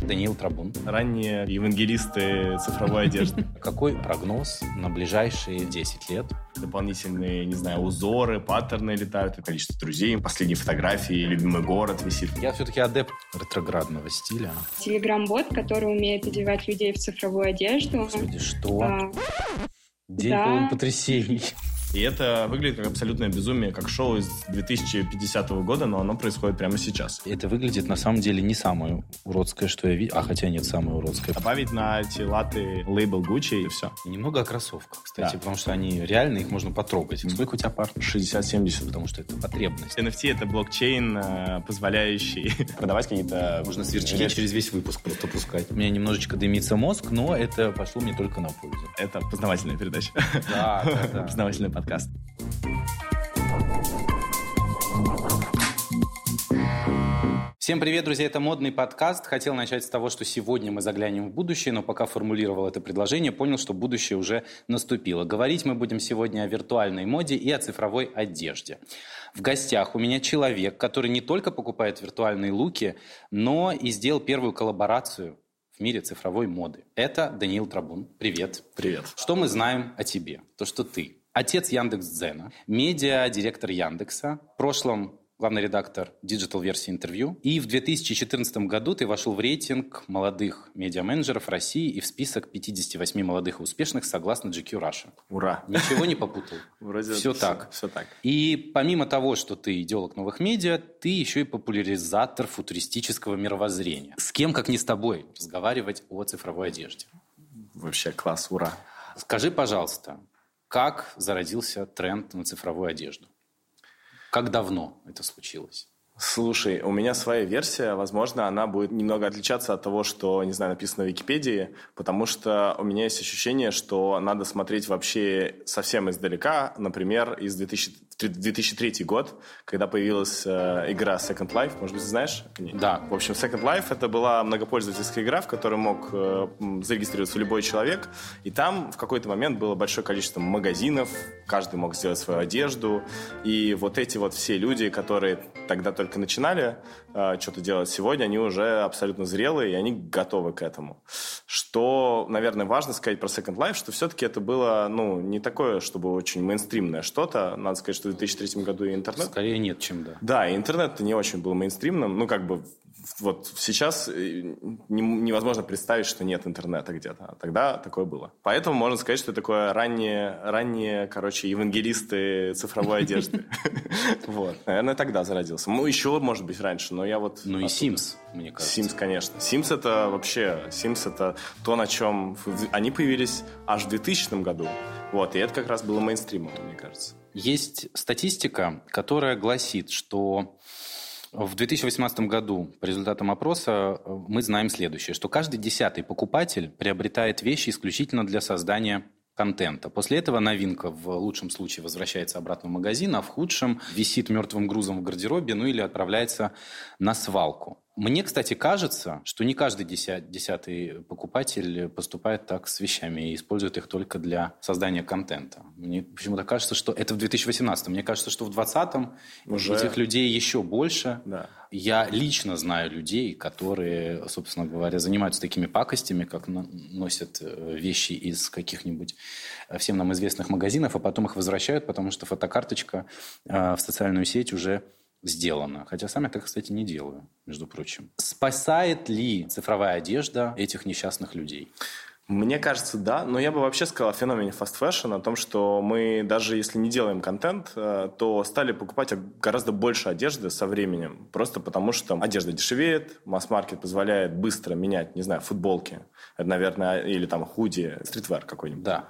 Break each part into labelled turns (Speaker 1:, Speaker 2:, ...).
Speaker 1: Даниил Трабун.
Speaker 2: Ранние евангелисты цифровой одежды.
Speaker 1: Какой прогноз на ближайшие 10 лет?
Speaker 2: Дополнительные, не знаю, узоры, паттерны летают, количество друзей, последние фотографии, любимый город висит.
Speaker 1: Я все-таки адепт ретроградного стиля.
Speaker 3: Телеграм-бот, который умеет одевать людей в цифровую одежду.
Speaker 1: Господи, что?
Speaker 3: А,
Speaker 1: День
Speaker 3: да.
Speaker 1: полон потрясений.
Speaker 2: И это выглядит как абсолютное безумие, как шоу из 2050 года, но оно происходит прямо сейчас.
Speaker 1: Это выглядит на самом деле не самое уродское, что я видел. А хотя нет, самое уродское.
Speaker 2: Добавить на эти латы лейбл Gucci и все.
Speaker 1: И немного о кроссовках, кстати,
Speaker 2: Да.
Speaker 1: потому что они реально, их можно потрогать. Сколько у тебя пар?
Speaker 2: 60-70.
Speaker 1: Потому что это потребность.
Speaker 2: NFT — это блокчейн, э, позволяющий продавать какие-то...
Speaker 1: Можно сверчки через весь выпуск просто пускать. У меня немножечко дымится мозг, но это пошло мне только на пользу.
Speaker 2: Это познавательная передача.
Speaker 1: Да, да, да.
Speaker 2: Познавательный подкаст.
Speaker 1: Всем привет, друзья, это модный подкаст. Хотел начать с того, что сегодня мы заглянем в будущее, но пока формулировал это предложение, понял, что будущее уже наступило. Говорить мы будем сегодня о виртуальной моде и о цифровой одежде. В гостях у меня человек, который не только покупает виртуальные луки, но и сделал первую коллаборацию в мире цифровой моды. Это Даниил Трабун. Привет.
Speaker 2: Привет.
Speaker 1: Что мы знаем о тебе? То, что ты отец Яндекс.Дзена, медиа-директор Яндекса, в прошлом главный редактор digital-версии Interview. И в 2014 году ты вошел в рейтинг молодых медиа-менеджеров России и в список 58 молодых и успешных согласно GQ Russia.
Speaker 2: Ура.
Speaker 1: Ничего не попутал?
Speaker 2: Вроде
Speaker 1: Все так.
Speaker 2: Все так.
Speaker 1: И помимо того, что ты идеолог новых медиа, ты еще и популяризатор футуристического мировоззрения. С кем, как не с тобой, разговаривать о цифровой одежде?
Speaker 2: Вообще класс, ура.
Speaker 1: Скажи, пожалуйста, как зародился тренд на цифровую одежду? Как давно это случилось?
Speaker 2: Слушай, у меня своя версия, возможно, она будет немного отличаться от того, что, не знаю, написано в Википедии, потому что у меня есть ощущение, что надо смотреть вообще совсем издалека, например, из 2000, 2003 год, когда появилась э, игра Second Life, может быть, знаешь?
Speaker 1: Да.
Speaker 2: В общем, Second Life это была многопользовательская игра, в которой мог э, зарегистрироваться любой человек, и там в какой-то момент было большое количество магазинов, каждый мог сделать свою одежду, и вот эти вот все люди, которые тогда только начинали э, что-то делать сегодня, они уже абсолютно зрелые, и они готовы к этому. Что, наверное, важно сказать про Second Life, что все-таки это было, ну, не такое, чтобы очень мейнстримное что-то. Надо сказать, что в 2003 году и интернет
Speaker 1: Скорее нет, чем да.
Speaker 2: да, и интернет не очень был мейнстримным. Ну, как бы вот сейчас э, не- невозможно представить, что нет интернета где-то. А тогда такое было. Поэтому можно сказать, что это такое ранние, ранние, короче, евангелисты цифровой одежды. Вот. Наверное, тогда зародился. Ну, еще, может быть, раньше, но я вот...
Speaker 1: Ну и. Sims, мне кажется.
Speaker 2: Sims, конечно. Sims это вообще, Sims это то, на чем они появились аж в 2000 году. Вот, и это как раз было мейнстримом, мне кажется.
Speaker 1: Есть статистика, которая гласит, что в 2018 году по результатам опроса мы знаем следующее, что каждый десятый покупатель приобретает вещи исключительно для создания контента. После этого новинка в лучшем случае возвращается обратно в магазин, а в худшем висит мертвым грузом в гардеробе, ну или отправляется на свалку. Мне, кстати, кажется, что не каждый деся- десятый покупатель поступает так с вещами и использует их только для создания контента. Мне почему-то кажется, что это в 2018. Мне кажется, что в 2020
Speaker 2: Уже-
Speaker 1: этих людей еще больше.
Speaker 2: Да.
Speaker 1: Я лично знаю людей, которые, собственно говоря, занимаются такими пакостями, как носят э, вещи из каких-нибудь э, всем нам известных магазинов, а потом их возвращают, потому что фотокарточка э, в социальную сеть уже сделана. Хотя сам я так, кстати, не делаю, между прочим. Спасает ли цифровая одежда этих несчастных людей?
Speaker 2: Мне кажется, да, но я бы вообще сказал о феномене fast fashion, о том, что мы даже если не делаем контент, э, то стали покупать гораздо больше одежды со временем, просто потому что одежда дешевеет, масс-маркет позволяет быстро менять, не знаю, футболки, наверное, или там худи, стритвер какой-нибудь.
Speaker 1: Да.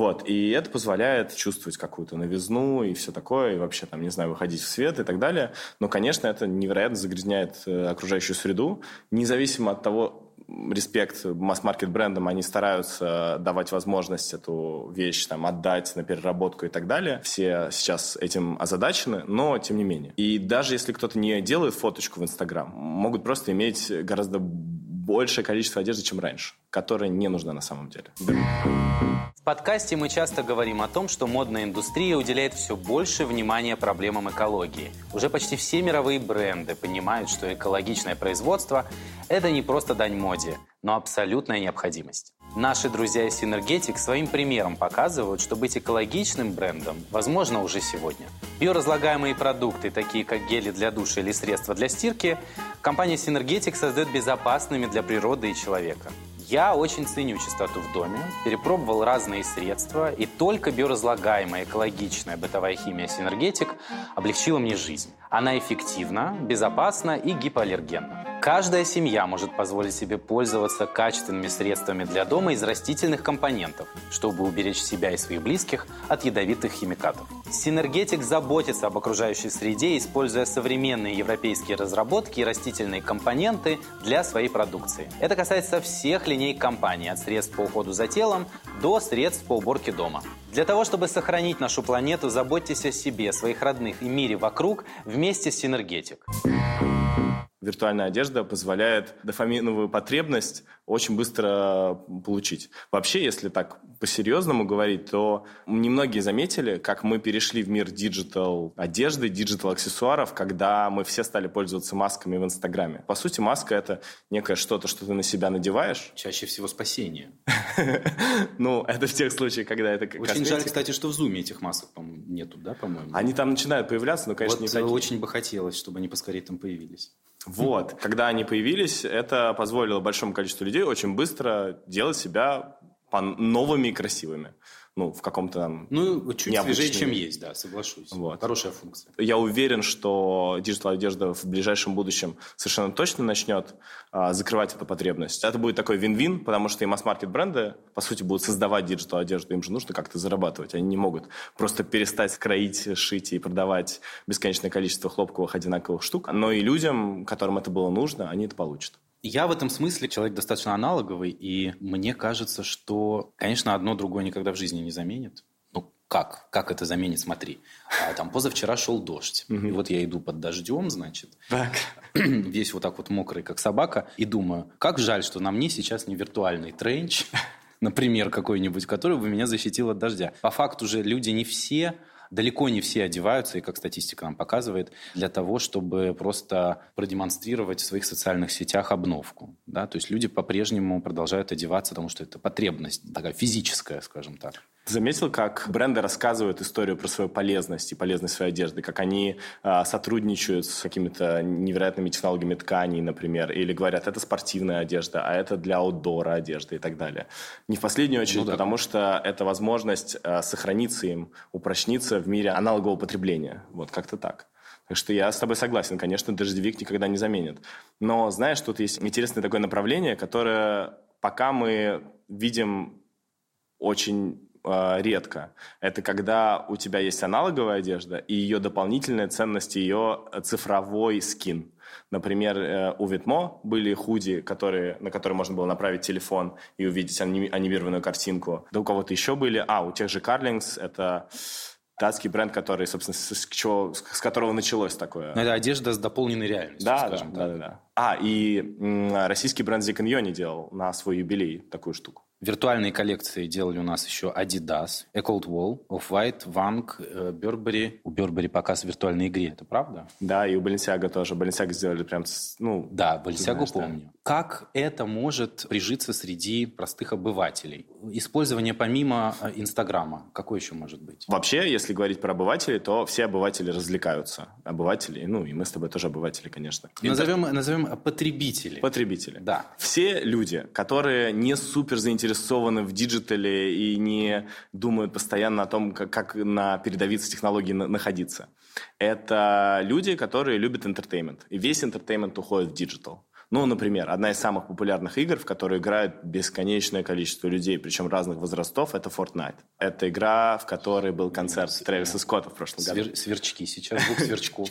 Speaker 2: Вот, и это позволяет чувствовать какую-то новизну и все такое, и вообще, там, не знаю, выходить в свет и так далее. Но, конечно, это невероятно загрязняет э, окружающую среду, независимо от того, респект масс-маркет брендам, они стараются давать возможность эту вещь там, отдать на переработку и так далее. Все сейчас этим озадачены, но тем не менее. И даже если кто-то не делает фоточку в Инстаграм, могут просто иметь гораздо большее количество одежды, чем раньше, которая не нужна на самом деле.
Speaker 1: Подкасте мы часто говорим о том, что модная индустрия уделяет все больше внимания проблемам экологии. Уже почти все мировые бренды понимают, что экологичное производство – это не просто дань моде, но абсолютная необходимость. Наши друзья из Synergetic своим примером показывают, что быть экологичным брендом возможно уже сегодня. Биоразлагаемые продукты, такие как гели для душа или средства для стирки, компания Synergetic создает безопасными для природы и человека. Я очень ценю чистоту в доме, перепробовал разные средства, и только биоразлагаемая экологичная бытовая химия Синергетик облегчила мне жизнь. Она эффективна, безопасна и гипоаллергенна. Каждая семья может позволить себе пользоваться качественными средствами для дома из растительных компонентов, чтобы уберечь себя и своих близких от ядовитых химикатов. Синергетик заботится об окружающей среде, используя современные европейские разработки и растительные компоненты для своей продукции. Это касается всех линейк компании, от средств по уходу за телом до средств по уборке дома. Для того, чтобы сохранить нашу планету, заботьтесь о себе, своих родных и мире вокруг вместе с Synergetic.
Speaker 2: Виртуальная одежда позволяет дофаминовую потребность очень быстро получить. Вообще, если так по-серьезному говорить, то немногие заметили, как мы перешли в мир digital одежды, digital аксессуаров, когда мы все стали пользоваться масками в Инстаграме. По сути, маска — это некое что-то, что ты на себя надеваешь.
Speaker 1: Чаще всего спасение.
Speaker 2: Ну, это в тех случаях, когда это
Speaker 1: Очень жаль, кстати, что в Зуме этих масок нету, да, по-моему?
Speaker 2: Они там начинают появляться, но, конечно, не
Speaker 1: такие. очень бы хотелось, чтобы они поскорее там появились.
Speaker 2: Вот. Когда они появились, это позволило большому количеству людей очень быстро делать себя новыми и красивыми ну, в каком-то там
Speaker 1: Ну, чуть свежее, чем есть, да, соглашусь.
Speaker 2: Вот.
Speaker 1: Хорошая функция.
Speaker 2: Я уверен, что digital одежда в ближайшем будущем совершенно точно начнет а, закрывать эту потребность. Это будет такой вин-вин, потому что и масс-маркет бренды, по сути, будут создавать digital одежду. Им же нужно как-то зарабатывать. Они не могут просто перестать кроить, шить и продавать бесконечное количество хлопковых одинаковых штук. Но и людям, которым это было нужно, они это получат.
Speaker 1: Я в этом смысле человек достаточно аналоговый, и мне кажется, что, конечно, одно другое никогда в жизни не заменит. Ну, как? Как это заменит? Смотри. А, там позавчера шел дождь. И вот я иду под дождем, значит.
Speaker 2: Так.
Speaker 1: Весь вот так вот мокрый, как собака. И думаю, как жаль, что на мне сейчас не виртуальный тренч, например, какой-нибудь, который бы меня защитил от дождя. По факту же люди не все далеко не все одеваются, и как статистика нам показывает, для того, чтобы просто продемонстрировать в своих социальных сетях обновку. Да? То есть люди по-прежнему продолжают одеваться, потому что это потребность такая физическая, скажем так.
Speaker 2: Заметил, как бренды рассказывают историю про свою полезность и полезность своей одежды, как они э, сотрудничают с какими-то невероятными технологиями тканей, например, или говорят, это спортивная одежда, а это для аутдора одежды и так далее. Не в последнюю очередь, ну, да. потому что это возможность э, сохраниться им, упрочниться в мире аналогового потребления. Вот как-то так. Так что я с тобой согласен. Конечно, дождевик никогда не заменит. Но, знаешь, тут есть интересное такое направление, которое пока мы видим очень э, редко. Это когда у тебя есть аналоговая одежда и ее дополнительная ценность, ее цифровой скин. Например, э, у Витмо были худи, которые, на которые можно было направить телефон и увидеть анимированную картинку. Да у кого-то еще были. А, у тех же Карлингс это датский бренд, который, собственно, с, чего, с которого началось такое.
Speaker 1: Но это одежда с дополненной реальностью,
Speaker 2: да,
Speaker 1: скажем
Speaker 2: да, так. Да, да, да. А, и российский бренд Зиканьони делал на свой юбилей такую штуку.
Speaker 1: Виртуальные коллекции делали у нас еще Adidas, Ecold Wall, Off-White, Vang, э, Burberry. У Burberry показ в виртуальной игре, это правда?
Speaker 2: Да, и у Balenciaga тоже. Balenciaga сделали прям, ну...
Speaker 1: Да, Balenciaga помню. Да. Как это может прижиться среди простых обывателей? Использование помимо э, Инстаграма, какое еще может быть?
Speaker 2: Вообще, если говорить про обывателей, то все обыватели развлекаются. Обыватели, ну и мы с тобой тоже обыватели, конечно.
Speaker 1: Назовем, назовем потребители.
Speaker 2: Потребители.
Speaker 1: Да.
Speaker 2: Все люди, которые не супер заинтересованы заинтересованы в digital е и не думают постоянно о том, как, как на передовице технологий на, находиться. Это люди, которые любят entertainment. И весь entertainment уходит в digital. Ну, например, одна из самых популярных игр, в которую играет бесконечное количество людей, причем разных возрастов, это Fortnite. Это игра, в которой был концерт. Трэвиса Скотта в прошлом Свер... году.
Speaker 1: Сверчки, сейчас двух сверчков.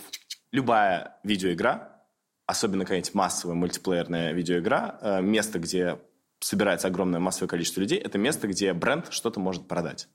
Speaker 2: Любая видеоигра, особенно какая-нибудь массовая мультиплеерная видеоигра, э, место, где собирается огромное массовое количество людей, это место, где бренд что-то может продать.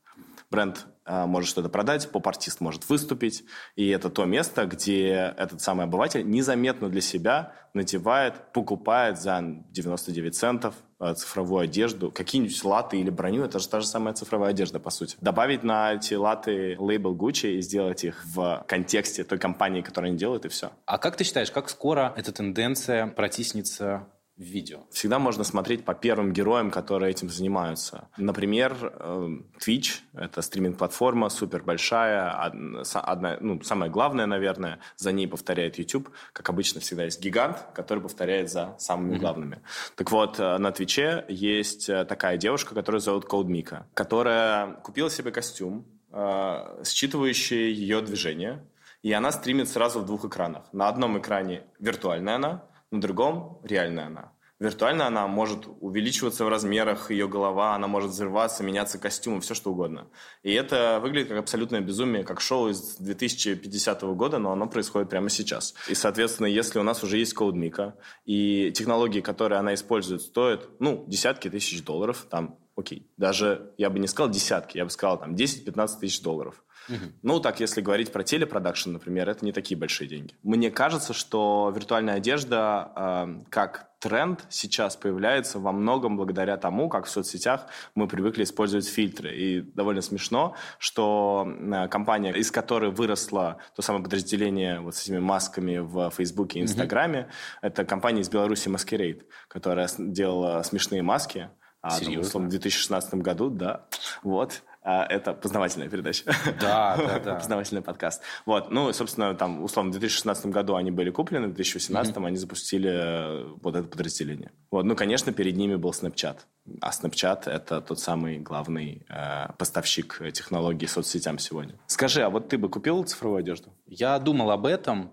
Speaker 2: Бренд э, может что-то продать, поп-артист может выступить, и это то место, где этот самый обыватель незаметно для себя надевает, покупает за 99 центов э, цифровую одежду, какие-нибудь латы или броню, это же та же самая цифровая одежда, по сути. Добавить на эти латы лейбл Gucci и сделать их в контексте той компании, которую они делают, и все.
Speaker 1: А как ты считаешь, как скоро эта тенденция протиснется в видео.
Speaker 2: Всегда можно смотреть по первым героям, которые этим занимаются. Например, эм, Twitch — это стриминг-платформа, супер большая, одна, ну, самое главное, наверное, за ней повторяет YouTube. Как обычно, всегда есть гигант, который повторяет за самыми mm-hmm. главными. Так вот, э, на Твиче есть э, такая девушка, которую зовут Cold Mika, которая купила себе костюм, э, считывающий ее движение, и она стримит сразу в двух экранах. На одном экране виртуальная она — на другом реальная она. Виртуально она может увеличиваться в размерах, ее голова, она может взрываться, меняться костюмы, все что угодно. И это выглядит как абсолютное безумие, как шоу из 2050 года, но оно происходит прямо сейчас. И, соответственно, если у нас уже есть CodeMika, и технологии, которые она использует, стоят, ну, десятки тысяч долларов, там, окей, даже я бы не сказал десятки, я бы сказал там 10-15 тысяч долларов. Угу. Ну, так, если говорить про телепродакшн, например, это не такие большие деньги. Мне кажется, что виртуальная одежда э, как тренд сейчас появляется во многом благодаря тому, как в соцсетях мы привыкли использовать фильтры. И довольно смешно, что э, компания, из которой выросло то самое подразделение вот с этими масками в Фейсбуке и Инстаграме, угу. это компания из Беларуси Masquerade, которая делала смешные маски. А, Серьезно? в 2016 году, да. Вот. А, это познавательная передача.
Speaker 1: Да, да, да.
Speaker 2: Познавательный подкаст. Вот, ну, собственно, там, условно, в 2016 году они были куплены, в 2018 mm-hmm. они запустили э, вот это подразделение. Вот, ну, конечно, перед ними был Snapchat. А Snapchat — это тот самый главный э, поставщик технологий соцсетям сегодня. Скажи, а вот ты бы купил цифровую одежду?
Speaker 1: Я думал об этом.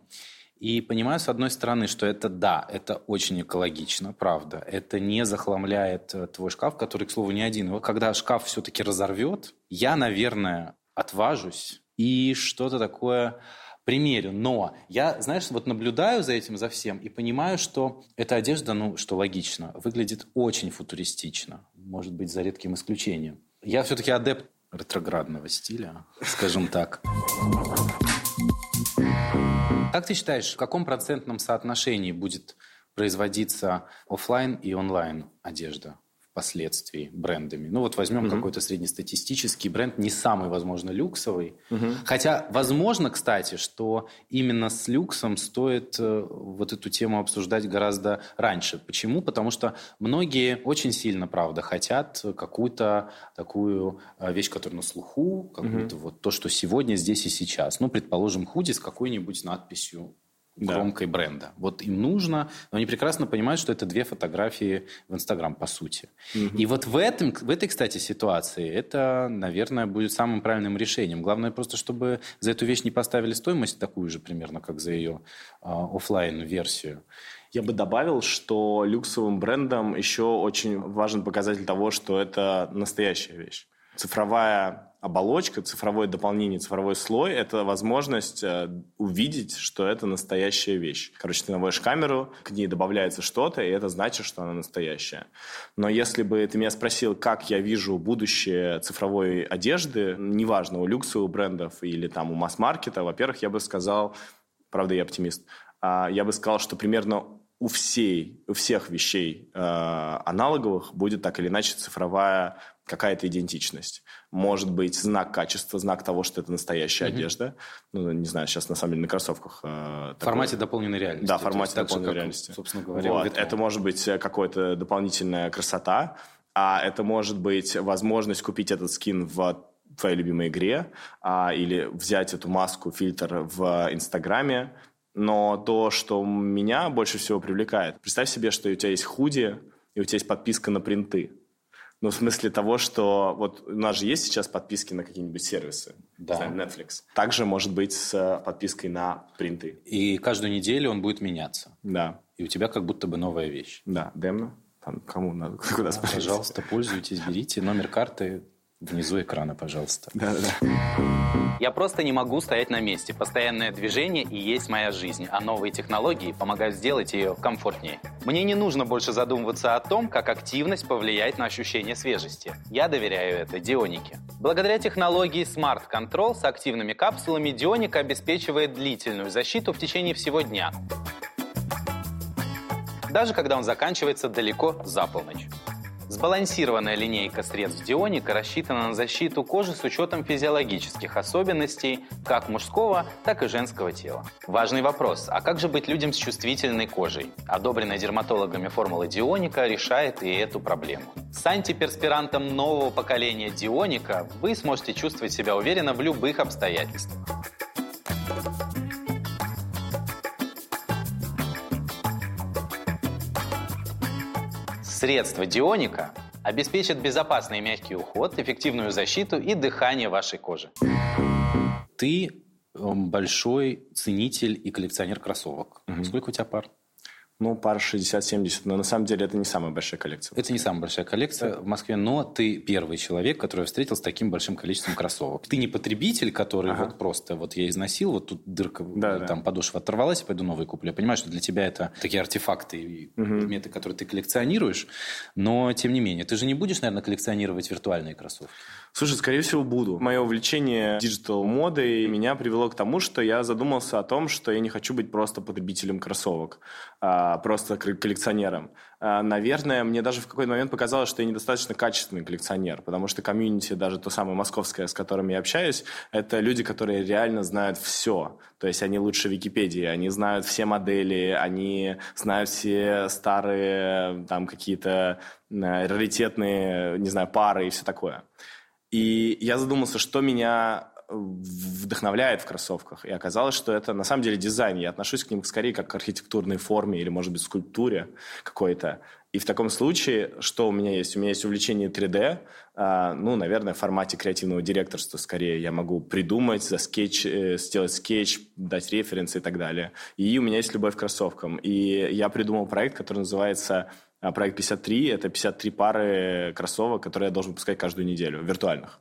Speaker 1: И понимаю, с одной стороны, что это да, это очень экологично, правда. Это не захламляет э, твой шкаф, который, к слову, не один. Вот когда шкаф все-таки разорвет, я, наверное, отважусь и что-то такое примерю. Но я, знаешь, вот наблюдаю за этим, за всем, и понимаю, что эта одежда, ну, что логично, выглядит очень футуристично. Может быть, за редким исключением. Я все-таки адепт ретроградного стиля, скажем так. Как ты считаешь, в каком процентном соотношении будет производиться офлайн и онлайн одежда? Впоследствии брендами. Ну вот возьмем угу. какой-то среднестатистический бренд, не самый, возможно, люксовый. Угу. Хотя, возможно, кстати, что именно с люксом стоит э, вот эту тему обсуждать гораздо раньше. Почему? Потому что многие очень сильно, правда, хотят какую-то такую э, вещь, которая на слуху, какую-то угу. вот то, что сегодня, здесь и сейчас. Ну, предположим, худи с какой-нибудь надписью да. бренда. Вот им нужно, но они прекрасно понимают, что это две фотографии в Инстаграм, по сути. Угу. И вот в, этом, в этой, кстати, ситуации это, наверное, будет самым правильным решением. Главное просто, чтобы за эту вещь не поставили стоимость такую же примерно, как за ее а, офлайн версию
Speaker 2: Я бы добавил, что люксовым брендам еще очень важен показатель того, что это настоящая вещь. Цифровая оболочка, цифровое дополнение, цифровой слой – это возможность э, увидеть, что это настоящая вещь. Короче, ты наводишь камеру, к ней добавляется что-то, и это значит, что она настоящая. Но если бы ты меня спросил, как я вижу будущее цифровой одежды, неважно, у люксовых брендов или там у масс-маркета, во-первых, я бы сказал, правда, я оптимист, а, я бы сказал, что примерно у всей, у всех вещей э, аналоговых будет так или иначе цифровая какая-то идентичность. Может быть, знак качества, знак того, что это настоящая mm-hmm. одежда. Ну, не знаю, сейчас на самом деле на кроссовках. Э,
Speaker 1: в формате дополненной реальности.
Speaker 2: Да, в формате дополненной же, реальности.
Speaker 1: Как, собственно говоря,
Speaker 2: вот. Это может быть э, какая-то дополнительная красота, а это может быть возможность купить этот скин в твоей любимой игре, а, или взять эту маску, фильтр в Инстаграме. Но то, что меня больше всего привлекает, представь себе, что у тебя есть худи, и у тебя есть подписка на принты. Ну, в смысле того, что вот у нас же есть сейчас подписки на какие-нибудь сервисы, да. знаю, Netflix. Также может быть с э, подпиской на принты.
Speaker 1: И каждую неделю он будет меняться.
Speaker 2: Да.
Speaker 1: И у тебя как будто бы новая вещь.
Speaker 2: Да, демно. Там кому надо, куда
Speaker 1: да, Пожалуйста, пользуйтесь, берите номер карты, внизу экрана, пожалуйста.
Speaker 2: Да-да-да.
Speaker 1: Я просто не могу стоять на месте. Постоянное движение и есть моя жизнь, а новые технологии помогают сделать ее комфортнее. Мне не нужно больше задумываться о том, как активность повлияет на ощущение свежести. Я доверяю это Дионике. Благодаря технологии Smart Control с активными капсулами Дионика обеспечивает длительную защиту в течение всего дня даже когда он заканчивается далеко за полночь. Сбалансированная линейка средств Дионика рассчитана на защиту кожи с учетом физиологических особенностей как мужского, так и женского тела. Важный вопрос, а как же быть людям с чувствительной кожей? Одобренная дерматологами формула Дионика решает и эту проблему. С антиперспирантом нового поколения Дионика вы сможете чувствовать себя уверенно в любых обстоятельствах. Средства Дионика обеспечат безопасный мягкий уход, эффективную защиту и дыхание вашей кожи. Ты эм, большой ценитель и коллекционер кроссовок. Угу. Сколько у тебя пар?
Speaker 2: Ну, пар 60-70, но на самом деле это не самая большая коллекция.
Speaker 1: Это не самая большая коллекция да. в Москве, но ты первый человек, который встретил с таким большим количеством кроссовок. Ты не потребитель, который ага. вот просто, вот я износил, вот тут дырка, да, там да. подошва оторвалась, я пойду новый куплю. Я понимаю, что для тебя это такие артефакты и угу. предметы, которые ты коллекционируешь, но тем не менее, ты же не будешь, наверное, коллекционировать виртуальные кроссовки?
Speaker 2: Слушай, скорее всего, буду. Мое увлечение digital-модой меня привело к тому, что я задумался о том, что я не хочу быть просто потребителем кроссовок, а просто коллекционером. А, наверное, мне даже в какой-то момент показалось, что я недостаточно качественный коллекционер, потому что комьюнити, даже то самое московское, с которым я общаюсь, это люди, которые реально знают все. То есть они лучше Википедии, они знают все модели, они знают все старые там какие-то раритетные, не знаю, пары и все такое. И я задумался, что меня вдохновляет в кроссовках. И оказалось, что это на самом деле дизайн. Я отношусь к ним скорее как к архитектурной форме или, может быть, скульптуре какой-то. И в таком случае, что у меня есть? У меня есть увлечение 3D, а, ну, наверное, в формате креативного директорства скорее. Я могу придумать, скетч, э, сделать скетч, дать референсы и так далее. И у меня есть любовь к кроссовкам. И я придумал проект, который называется проект 53. Это 53 пары кроссовок, которые я должен выпускать каждую неделю, виртуальных.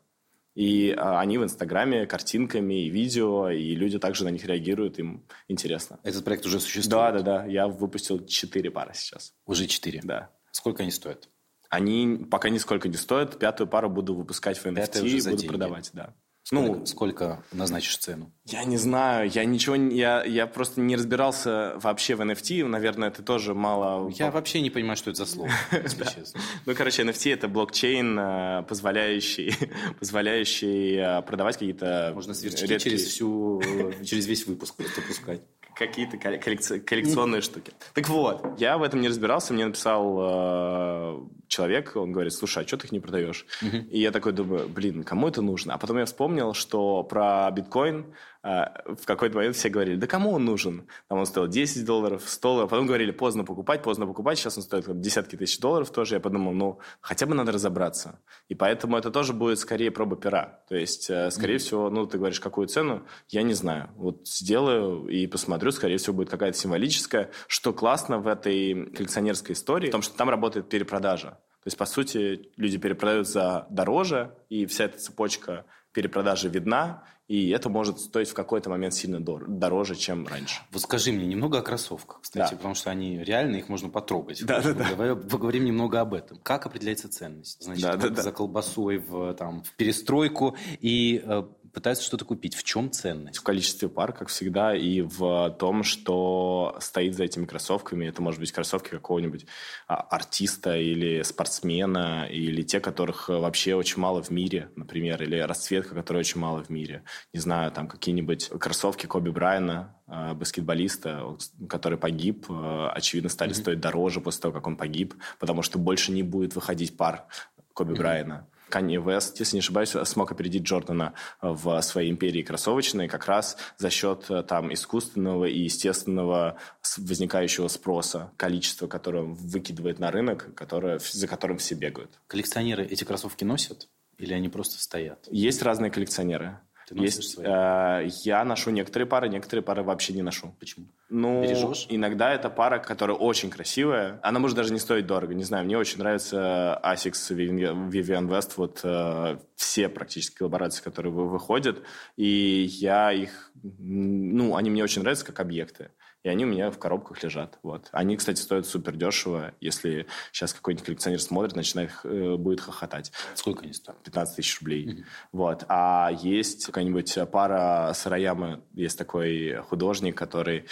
Speaker 2: И а, они в Инстаграме картинками и видео, и люди также на них реагируют, им интересно.
Speaker 1: Этот проект уже существует?
Speaker 2: Да, да, да. Я выпустил четыре пары сейчас.
Speaker 1: Уже четыре?
Speaker 2: Да.
Speaker 1: Сколько они стоят?
Speaker 2: Они пока нисколько не стоят. Пятую пару буду выпускать в NFT и буду деньги. продавать, да.
Speaker 1: Сколько, ну, сколько назначишь цену?
Speaker 2: Я не знаю, я ничего, я, я просто не разбирался вообще в NFT, наверное, ты тоже мало...
Speaker 1: Я вообще не понимаю, что это за слово, если
Speaker 2: честно. Ну, короче, NFT — это блокчейн, э, позволяющий, позволяющий э, продавать какие-то...
Speaker 1: Можно сверчки через, всю, через весь выпуск просто пускать
Speaker 2: какие-то коллекционные штуки. Так вот, я в этом не разбирался, мне написал э, человек, он говорит, слушай, а что ты их не продаешь? И я такой думаю, блин, кому это нужно? А потом я вспомнил, что про биткоин в какой-то момент все говорили, да кому он нужен? Там он стоил 10 долларов, 100 долларов. Потом говорили, поздно покупать, поздно покупать. Сейчас он стоит десятки тысяч долларов тоже. Я подумал, ну, хотя бы надо разобраться. И поэтому это тоже будет скорее проба пера. То есть, э, скорее mm-hmm. всего, ну, ты говоришь, какую цену? Я не знаю. Вот сделаю и посмотрю. Скорее всего, будет какая-то символическая. Что классно в этой коллекционерской истории, в том, что там работает перепродажа. То есть, по сути, люди перепродают за дороже, и вся эта цепочка перепродажи видна, и это может стоить в какой-то момент сильно дороже, чем раньше.
Speaker 1: Вот скажи мне немного о кроссовках, кстати, да. потому что они реально, их можно потрогать.
Speaker 2: Да, да, да.
Speaker 1: Давай поговорим немного об этом. Как определяется ценность? Значит, да, да, за колбасой в, там, в перестройку и э, пытаются что-то купить. В чем ценность?
Speaker 2: В количестве пар, как всегда, и в том, что стоит за этими кроссовками. Это может быть кроссовки какого-нибудь а, артиста или спортсмена, или те, которых вообще очень мало в мире, например, или расцветка, которая очень мало в мире. Не знаю, там какие-нибудь кроссовки Коби Брайана, а, баскетболиста, который погиб, а, очевидно, стали mm-hmm. стоить дороже после того, как он погиб, потому что больше не будет выходить пар Коби mm-hmm. Брайана. Канье Вест, если не ошибаюсь, смог опередить Джордана в своей империи кроссовочной как раз за счет э, там искусственного и естественного возникающего спроса, количества, которое выкидывает на рынок, которое, за которым все бегают.
Speaker 1: Коллекционеры эти кроссовки носят? Или они просто стоят?
Speaker 2: Есть разные коллекционеры.
Speaker 1: Ты носишь
Speaker 2: Есть,
Speaker 1: свои?
Speaker 2: э, я ношу некоторые пары, некоторые пары вообще не ношу.
Speaker 1: Почему?
Speaker 2: Ну,
Speaker 1: Бережешь?
Speaker 2: иногда это пара, которая очень красивая. Она может даже не стоить дорого. Не знаю, мне очень нравится Asics Vivian West. Вот э, все практически коллаборации, которые вы- выходят. И я их... Ну, они мне очень нравятся как объекты. И они у меня в коробках лежат. Вот. Они, кстати, стоят супер дешево. Если сейчас какой-нибудь коллекционер смотрит, начинает э, будет хохотать.
Speaker 1: Сколько они стоят?
Speaker 2: 15 тысяч рублей. Вот. А есть какая-нибудь пара Сараямы, есть такой художник, который...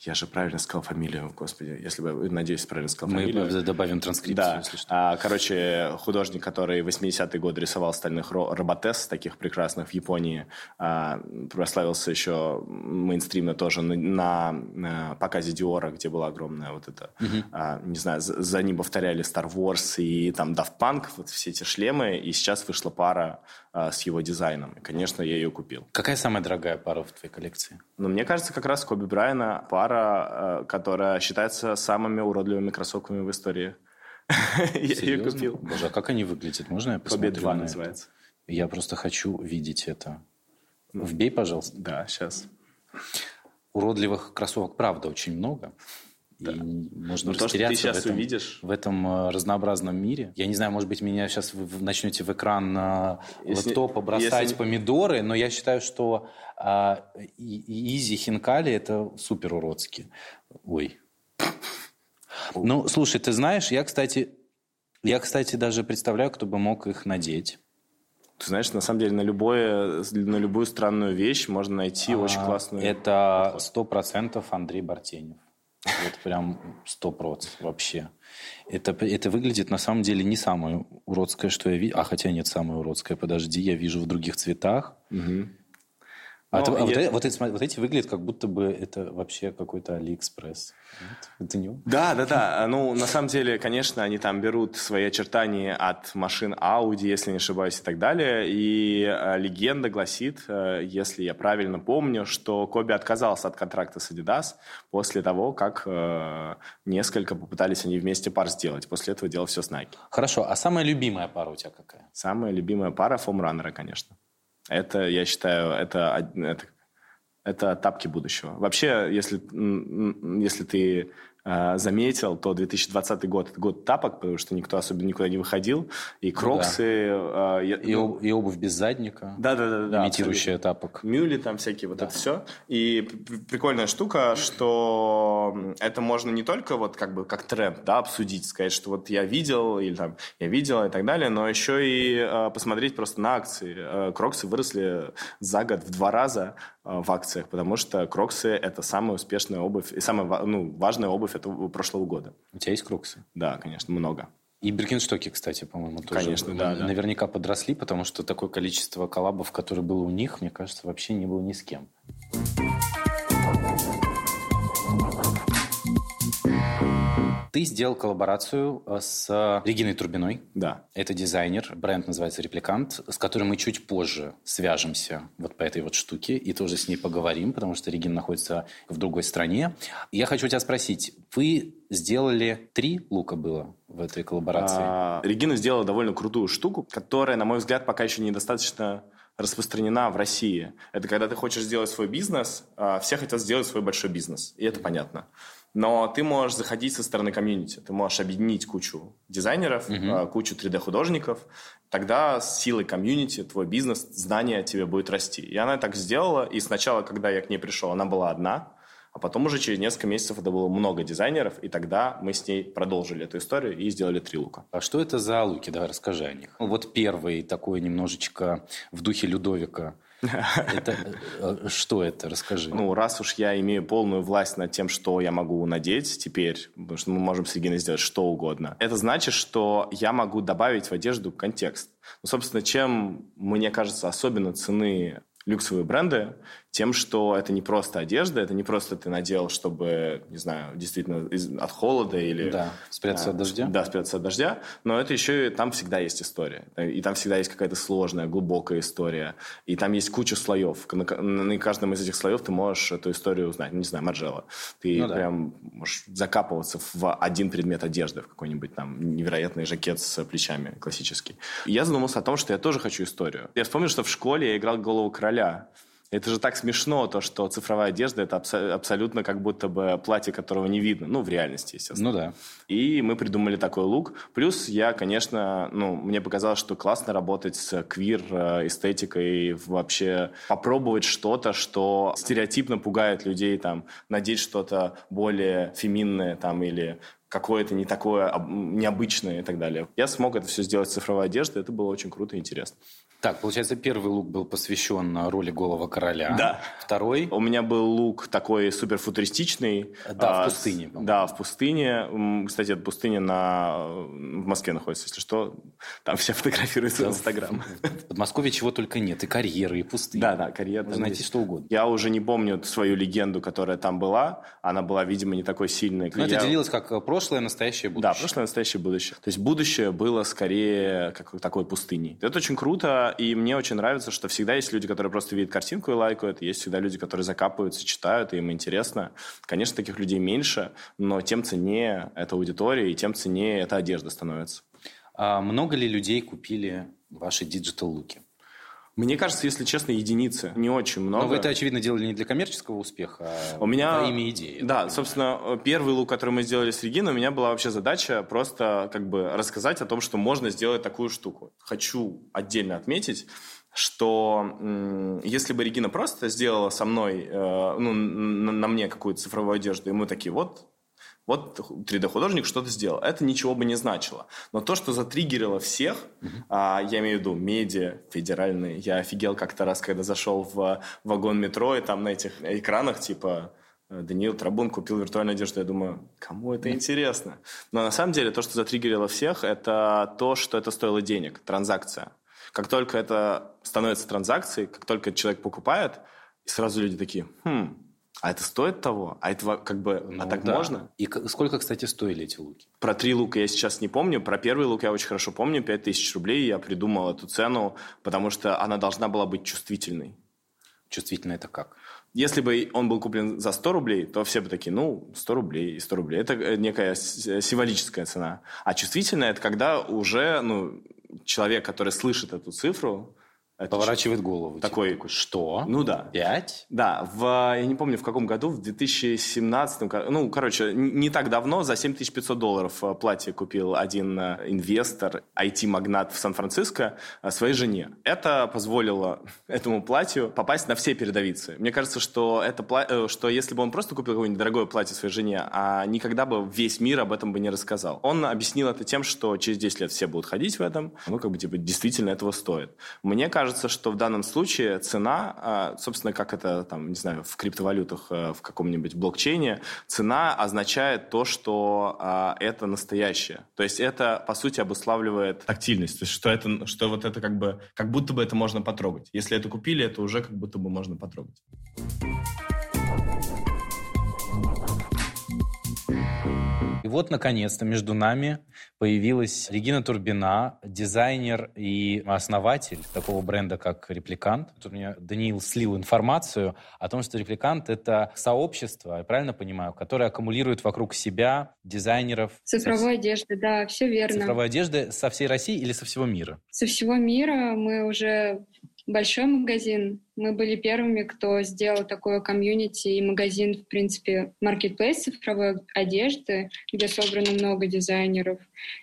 Speaker 2: Я же правильно сказал фамилию, господи, если бы, надеюсь, правильно сказал
Speaker 1: Мы
Speaker 2: фамилию.
Speaker 1: добавим транскрипцию,
Speaker 2: Да,
Speaker 1: если что.
Speaker 2: А, короче, художник, который в 80-е годы рисовал стальных ро- роботес, таких прекрасных в Японии, а, прославился еще мейнстримно тоже на, на, на показе Диора, где была огромная вот эта, а, не знаю, за, за ним повторяли Star Wars и там Daft Punk, вот все эти шлемы, и сейчас вышла пара а, с его дизайном. И, конечно, я ее купил.
Speaker 1: Какая самая дорогая пара в твоей коллекции?
Speaker 2: Но мне кажется, как раз Коби Брайана пара, э, которая считается самыми уродливыми кроссовками в истории. Я ее купил.
Speaker 1: Боже, а как они выглядят? Можно я посмотрю
Speaker 2: 2
Speaker 1: на это?
Speaker 2: называется.
Speaker 1: Я просто хочу видеть это. Вбей, пожалуйста.
Speaker 2: Да, сейчас.
Speaker 1: Уродливых кроссовок, правда, очень много. И можно
Speaker 2: Ну, то, что ты сейчас
Speaker 1: в этом,
Speaker 2: увидишь.
Speaker 1: в этом э, разнообразном мире. Я не знаю, может быть, меня сейчас вы начнете в экран э,
Speaker 2: Если-
Speaker 1: лэптопа бросать
Speaker 2: если-
Speaker 1: помидоры, но я считаю, что а, и- Изи Хинкали это супер уродски. Ой. Ну, слушай, ты знаешь, я, кстати, я, кстати, даже представляю, кто бы мог их надеть.
Speaker 2: Ты знаешь, на самом деле на, любое, на любую странную вещь можно найти очень
Speaker 1: А,
Speaker 2: классную.
Speaker 1: Это сто процентов Андрей Бартенев. Вот прям сто процентов вообще. Это, это выглядит на самом деле не самое уродское, что я вижу. А хотя нет, самое уродское. Подожди, я вижу в других цветах.
Speaker 2: Мгм.
Speaker 1: А, это- а вот,
Speaker 2: я-
Speaker 1: вот эти, вот эти выглядят, как будто бы это вообще какой-то Алиэкспресс. Это не?
Speaker 2: Да, да, да. Ну, на самом деле, конечно, они там берут свои очертания от машин Audi, если не ошибаюсь, и так далее. И э, легенда гласит, э, если я правильно помню, что Коби отказался от контракта с Adidas после того, как э, несколько попытались они вместе пар сделать. После этого делал все с Nike.
Speaker 1: Хорошо, а самая любимая пара у тебя какая?
Speaker 2: Самая любимая пара фомраннера, конечно. Это, я считаю, это, это, это тапки будущего. Вообще, если, если ты э, заметил, то 2020 год – это год тапок, потому что никто особенно никуда не выходил. И кроксы... э, я-
Speaker 1: И,
Speaker 2: ну,
Speaker 1: об- и обувь без задника,
Speaker 2: да, да, да, да,
Speaker 1: имитирующая тапок.
Speaker 2: Мюли там всякие, вот это все. И прикольная штука, что это можно не только вот как бы как тренд, да, обсудить, сказать, что вот я видел, или там я видел и так далее, но еще и э, посмотреть просто на акции. Э, кроксы выросли за год в два раза в акциях, потому что кроксы это самая успешная обувь и самая ну, важная обувь этого прошлого года.
Speaker 1: У тебя есть кроксы?
Speaker 2: Да, конечно, много.
Speaker 1: И Биркинштоки, кстати, по-моему, тоже
Speaker 2: Конечно, да, да.
Speaker 1: наверняка подросли, потому что такое количество коллабов, которое было у них, мне кажется, вообще не было ни с кем. Ты сделал коллаборацию э, с Региной Турбиной.
Speaker 2: Да.
Speaker 1: Это дизайнер, бренд называется «Репликант», с которым мы чуть позже свяжемся вот по этой вот штуке и тоже с ней поговорим, потому что Регина находится в другой стране. Я хочу тебя спросить, вы сделали три лука было в этой коллаборации?
Speaker 2: А, Регина сделала довольно крутую штуку, которая, на мой взгляд, пока еще недостаточно распространена в России. Это когда ты хочешь сделать свой бизнес, а, все хотят сделать свой большой бизнес, и это понятно. Но ты можешь заходить со стороны комьюнити, ты можешь объединить кучу дизайнеров, а, кучу 3D-художников, тогда с силой комьюнити твой бизнес, знание тебе будет расти. И она так сделала, и сначала, когда я к ней пришел, она была одна, а потом уже через несколько месяцев это было много дизайнеров, и тогда мы с ней продолжили эту историю и сделали три лука.
Speaker 1: А что это за луки? Давай расскажи о них. Ну, Вот первый такой немножечко в духе Людовика. Это, э, что это? Расскажи.
Speaker 2: Ну, раз уж я имею полную власть над тем, что я могу надеть теперь, потому что мы можем с Региной сделать что угодно, это значит, что я могу добавить в одежду контекст. Ну, собственно, чем, мне кажется, особенно цены люксовые бренды тем, что это не просто одежда, это не просто ты надел, чтобы, не знаю, действительно из- от холода или...
Speaker 1: Да, спрятаться от дождя.
Speaker 2: Да, спрятаться от дождя, но это еще и там всегда есть история. И там всегда есть какая-то сложная, глубокая история. И там есть куча слоев. На, на каждом из этих слоев ты можешь эту историю узнать. Ну, Не знаю, Марджела. Ты
Speaker 1: Ну да.
Speaker 2: прям можешь закапываться в один предмет одежды, в какой-нибудь там невероятный жакет с плечами классический. И я задумался о том, что я тоже хочу историю. Я вспомнил, что в школе я играл «Голову короля», короля. Это же так смешно, то, что цифровая одежда – это абсо- абсолютно как будто бы платье, которого не видно. Ну, в реальности, естественно.
Speaker 1: Ну да.
Speaker 2: И мы придумали такой лук. Плюс я, конечно, ну, мне показалось, что классно работать с квир-эстетикой, вообще попробовать что-то, что стереотипно пугает людей, там, надеть что-то более феминное, там, или какое-то не такое необычное и так далее. Я смог это все сделать в цифровой одежде, это было очень круто и интересно.
Speaker 1: Так, получается, первый лук был посвящен роли голого короля.
Speaker 2: Да.
Speaker 1: Второй?
Speaker 2: У меня был лук такой супер футуристичный.
Speaker 1: Да, а, в пустыне.
Speaker 2: С, да, в пустыне. Кстати, это пустыня на... в Москве находится, если что. Там все фотографируются да, в Инстаграм.
Speaker 1: В Подмосковье чего только нет. И карьеры, и пустыни.
Speaker 2: Да, да, карьера.
Speaker 1: Можно найти что угодно.
Speaker 2: Я уже не помню свою легенду, которая там была. Она была, видимо, не такой сильной.
Speaker 1: Но я... это делилось как прошлое, настоящее, будущее.
Speaker 2: Да, прошлое, настоящее, будущее. То есть будущее было скорее как такой пустыней. Это очень круто, и мне очень нравится что всегда есть люди, которые просто видят картинку и лайкают, есть всегда люди, которые закапываются, читают, и им интересно. Конечно, таких людей меньше, но тем ценнее эта аудитория, и тем ценнее эта одежда становится.
Speaker 1: А много ли людей купили ваши digital-луки?
Speaker 2: Мне кажется, если честно, единицы. Не очень много.
Speaker 1: Но вы это, очевидно, делали не для коммерческого успеха, а
Speaker 2: у меня...
Speaker 1: во имя идеи.
Speaker 2: Да, собственно, первый лук, который мы сделали с Региной, у меня была вообще задача просто как бы рассказать о том, что можно сделать такую штуку. Хочу отдельно отметить, что если бы Регина просто сделала со мной, э, ну, на мне какую-то цифровую одежду, и мы такие, вот, вот 3D-художник что-то сделал. Это ничего бы не значило. Но то, что затриггерило всех, uh-huh. а, я имею в виду медиа федеральные. Я офигел как-то раз, когда зашел в вагон метро, и там на этих экранах типа Даниил Трабун купил виртуальную одежду. Я думаю, кому это интересно? Но на самом деле то, что затриггерило всех, это то, что это стоило денег, транзакция. Как только это становится транзакцией, как только человек покупает, и сразу люди такие, хм, а это стоит того? А это как бы, а ну, а так да. можно?
Speaker 1: И сколько, кстати, стоили эти луки?
Speaker 2: Про три лука я сейчас не помню. Про первый лук я очень хорошо помню. 5000 рублей. Я придумал эту цену, потому что она должна была быть чувствительной.
Speaker 1: Чувствительно это как?
Speaker 2: Если бы он был куплен за 100 рублей, то все бы такие, ну, 100 рублей и 100 рублей. Это э, некая символическая цена. А чувствительная – это когда уже, ну, человек, который слышит эту цифру,
Speaker 1: это Поворачивает голову.
Speaker 2: Типа такой, типа,
Speaker 1: что?
Speaker 2: Ну да.
Speaker 1: Пять?
Speaker 2: Да, в, я не помню в каком году, в 2017, ну, короче, не так давно за 7500 долларов э, платье купил один э, инвестор, IT-магнат в Сан-Франциско э, своей жене. Это позволило этому платью попасть на все передовицы. Мне кажется, что, это, что если бы он просто купил какое-нибудь дорогое платье своей жене, а никогда бы весь мир об этом бы не рассказал. Он объяснил это тем, что через 10 лет все будут ходить в этом, ну, как бы, типа, действительно этого стоит. Мне кажется, кажется, что в данном случае цена, а, собственно, как это, там, не знаю, в криптовалютах, э, в каком-нибудь блокчейне, цена означает то, что а, это настоящее. То есть это, по сути, обуславливает тактильность. То есть что, это, что вот это как бы, как будто бы это можно потрогать. Если это купили, это уже как будто бы можно потрогать.
Speaker 1: И вот, наконец-то, между нами появилась Регина Турбина, дизайнер и основатель такого бренда, как «Репликант». Тут мне Даниил слил информацию о том, что «Репликант» — это сообщество, я правильно понимаю, которое аккумулирует вокруг себя дизайнеров.
Speaker 3: Цифровой со... одежды, да, все верно.
Speaker 1: Цифровой одежды со всей России или со всего мира?
Speaker 3: Со всего мира мы уже большой магазин. Мы были первыми, кто сделал такое комьюнити и магазин, в принципе, маркетплейс цифровой одежды, где собрано много дизайнеров.